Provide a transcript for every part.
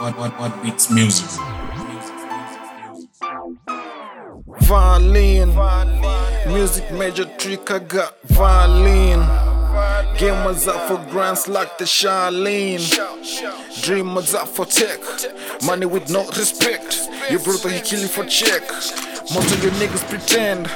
What, what, what beats music? Violin, music major trick, I got violin. Gamers up for grants like the Charlene. Dreamers up for tech, money with no respect. Your brother he kill you for check. Most of your niggas pretend,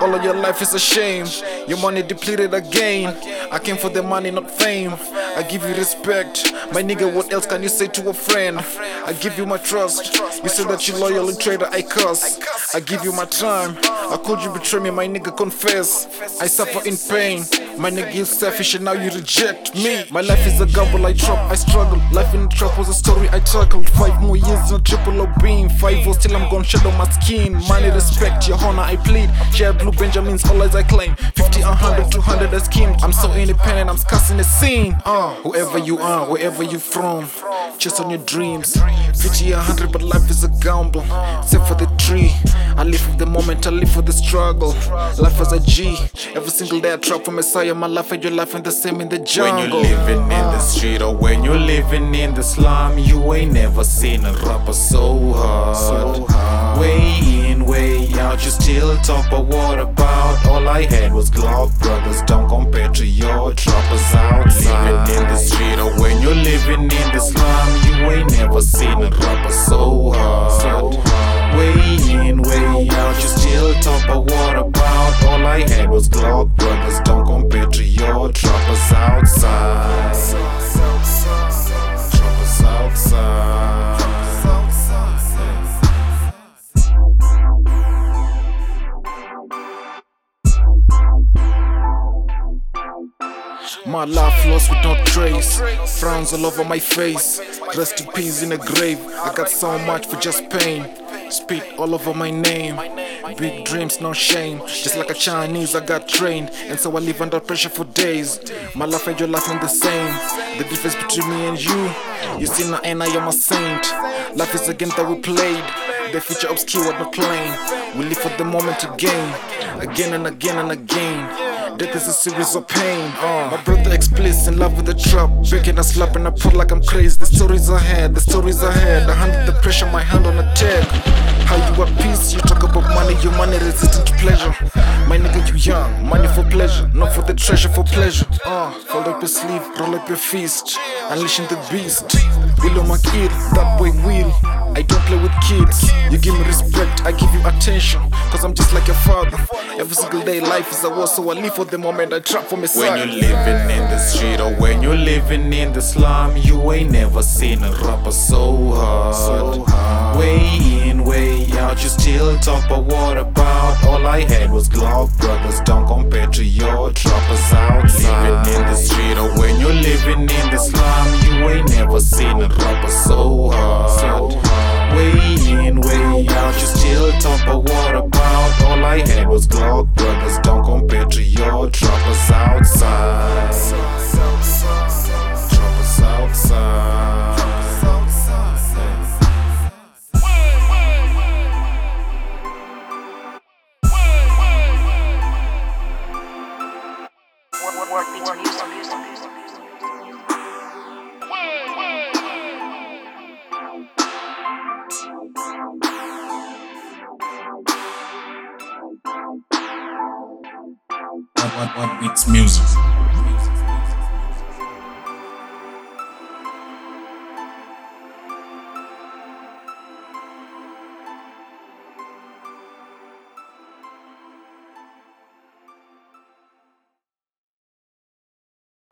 all of your life is a shame. Your money depleted again. I came for the money, not fame. I give you respect, my nigga. What else can you say to a friend? I give you my trust. You said that you loyal and traitor, I curse. I give you my time. I could you betray me, my nigga. Confess. I suffer in pain. My nigga, you selfish and now you reject me. My life is a gamble, I drop, I struggle. Life in the trap was a story I tackled. Five more years in a triple O beam. Five was till I'm gone, shadow my skin. Money, respect, your honor, I plead. Share blue Benjamins, all as I claim. 50, 100, 200, I schemed. I'm so independent, I'm scussing the scene. Uh, whoever you are, wherever you from. Chase on your dreams. 50, 100, but life is a gamble. Except for the tree. I live for the moment, I live for the struggle. Life as a G. Every single day I trap for Messiah. My life and your life ain't the same in the When you're living in the ah. street or when you're living in the slum, you ain't never seen a rapper so hard. Way in, way out, you still talk, but what about? All I had was Glock brothers, don't compare to your trappers outside. Living in the street or when you're living in the slum, you ain't never seen a rapper so hard. Way in, way out, you still talk, but what about? All I had was Glock brothers, don't compare to trappers outside. My life lost without trace. Frowns all over my face. Rest in peace in the grave. I got so much for just pain. Spit all over my name. Big dreams, no shame. Just like a Chinese, I got trained. And so I live under pressure for days. My life and your life ain't the same. The difference between me and you. You see now and I am a saint. Life is a game that we played. The future obscure, but not plain. We live for the moment again. Again and again and again. Death is a series of pain. Uh. My brother explicit in love with the trap. Breaking a slap and I put like I'm crazy. The stories ahead, the stories ahead. I handle the pressure, my hand on the tag. How you at peace, you talk about money, your money resistant to pleasure. You young, money for pleasure, not for the treasure, for pleasure. Uh, fold up your sleeve, roll up your fist, unleashing the beast. Willow my kid, that boy will. I don't play with kids. You give me respect, I give you attention. Cause I'm just like your father. Every single day, life is a war, so I live for the moment. I trap for my When you're living in the street or when you're living in the slum, you ain't never seen a rapper so hard. Way in, way out, you still talk, but what about? All I had was Glock brothers, don't compare to your trappers outside. Living in the street or when you're living in the slum, you ain't never seen a rapper so hard. So hard. Way in, way out, you still talk, but what about? All I had was Glock brothers, don't compare to your trappers outside. What, what, what beats music?